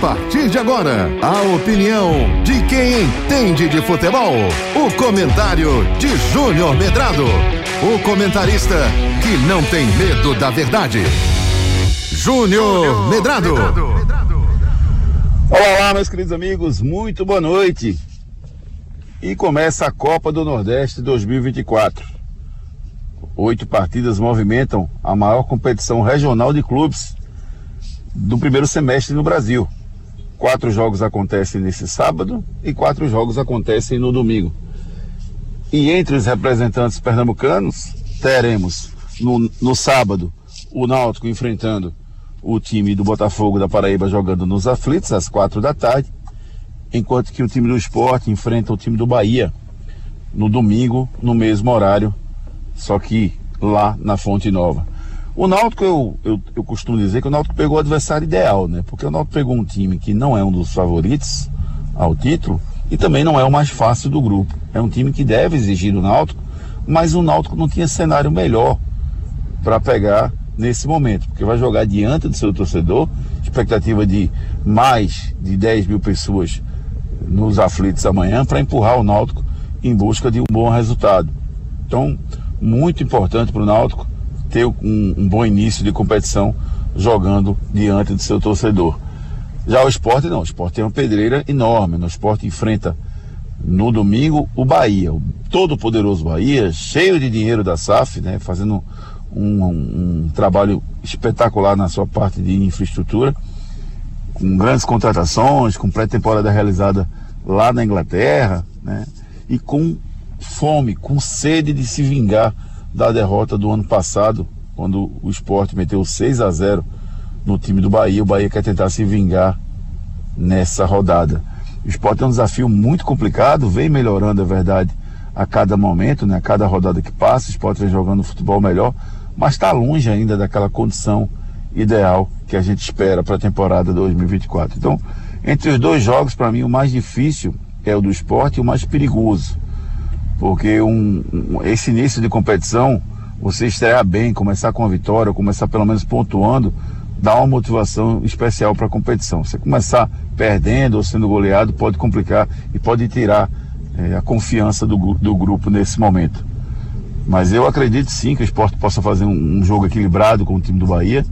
partir de agora, a opinião de quem entende de futebol. O comentário de Júnior Medrado. O comentarista que não tem medo da verdade. Júnior Medrado. Olá, olá, meus queridos amigos, muito boa noite. E começa a Copa do Nordeste 2024. Oito partidas movimentam a maior competição regional de clubes do primeiro semestre no Brasil. Quatro jogos acontecem nesse sábado e quatro jogos acontecem no domingo. E entre os representantes pernambucanos, teremos no, no sábado o Náutico enfrentando o time do Botafogo da Paraíba jogando nos aflitos às quatro da tarde, enquanto que o time do esporte enfrenta o time do Bahia no domingo, no mesmo horário, só que lá na Fonte Nova. O Náutico, eu, eu, eu, costumo dizer que o Náutico pegou o adversário ideal, né? Porque o Náutico pegou um time que não é um dos favoritos ao título e também não é o mais fácil do grupo. É um time que deve exigir do Náutico, mas o Náutico não tinha cenário melhor para pegar nesse momento, porque vai jogar diante do seu torcedor, expectativa de mais de 10 mil pessoas nos aflitos amanhã para empurrar o Náutico em busca de um bom resultado. Então, muito importante para o Náutico ter um, um, bom início de competição jogando diante do seu torcedor. Já o esporte não, o esporte tem uma pedreira enorme. O esporte enfrenta no domingo o Bahia, o todo poderoso Bahia, cheio de dinheiro da SAF, né, fazendo um, um, trabalho espetacular na sua parte de infraestrutura, com grandes contratações, com pré-temporada realizada lá na Inglaterra, né, e com fome, com sede de se vingar da derrota do ano passado, quando o esporte meteu 6 a 0 no time do Bahia. O Bahia quer tentar se vingar nessa rodada. O esporte é um desafio muito complicado, vem melhorando, é verdade, a cada momento, né? a cada rodada que passa. O esporte vem jogando futebol melhor, mas está longe ainda daquela condição ideal que a gente espera para a temporada 2024. Então, entre os dois jogos, para mim, o mais difícil é o do esporte e o mais perigoso porque um, um, esse início de competição, você estrear bem, começar com a vitória, começar pelo menos pontuando, dá uma motivação especial para a competição. Você começar perdendo ou sendo goleado pode complicar e pode tirar é, a confiança do, do grupo nesse momento. Mas eu acredito sim que o esporte possa fazer um, um, jogo equilibrado com o time do Bahia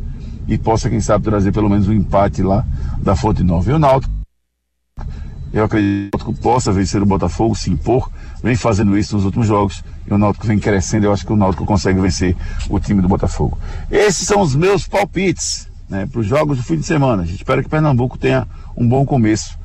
e possa, quem sabe, trazer pelo menos um empate lá da Fonte Nova. E o Náutico eu acredito que possa vencer o Botafogo, se impor, vem fazendo isso nos últimos jogos e o Náutico vem crescendo. Eu acho que o Náutico consegue vencer o time do Botafogo. Esses são os meus palpites né, para os jogos do fim de semana. Espera que Pernambuco tenha um bom começo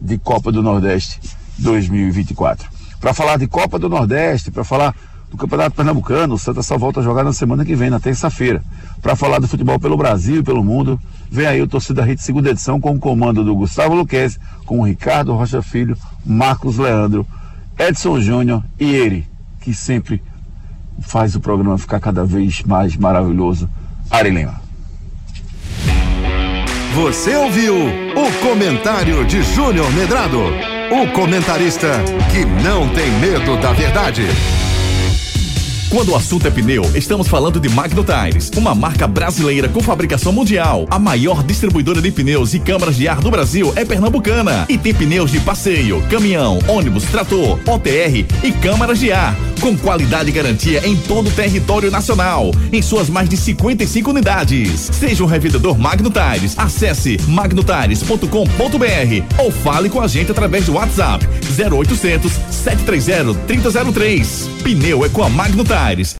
de Copa do Nordeste 2024. Para falar de Copa do Nordeste, para falar do Campeonato Pernambucano, o Santa só volta a jogar na semana que vem, na terça-feira. Para falar do futebol pelo Brasil e pelo mundo, vem aí o Torcida Rede segunda edição com o comando do Gustavo Luquezzi, com o Ricardo Rocha Filho, Marcos Leandro, Edson Júnior e ele, que sempre faz o programa ficar cada vez mais maravilhoso, Ari Lima. Você ouviu o comentário de Júnior Medrado, o comentarista que não tem medo da verdade. Quando o assunto é pneu, estamos falando de Magno Tires, uma marca brasileira com fabricação mundial. A maior distribuidora de pneus e câmaras de ar do Brasil é pernambucana e tem pneus de passeio, caminhão, ônibus, trator, OTR e câmaras de ar, com qualidade e garantia em todo o território nacional, em suas mais de 55 unidades. Seja um revendedor Magno Tires. Acesse magnotires.com.br ou fale com a gente através do WhatsApp 0800 730 3003. Pneu é com a Magno Tires.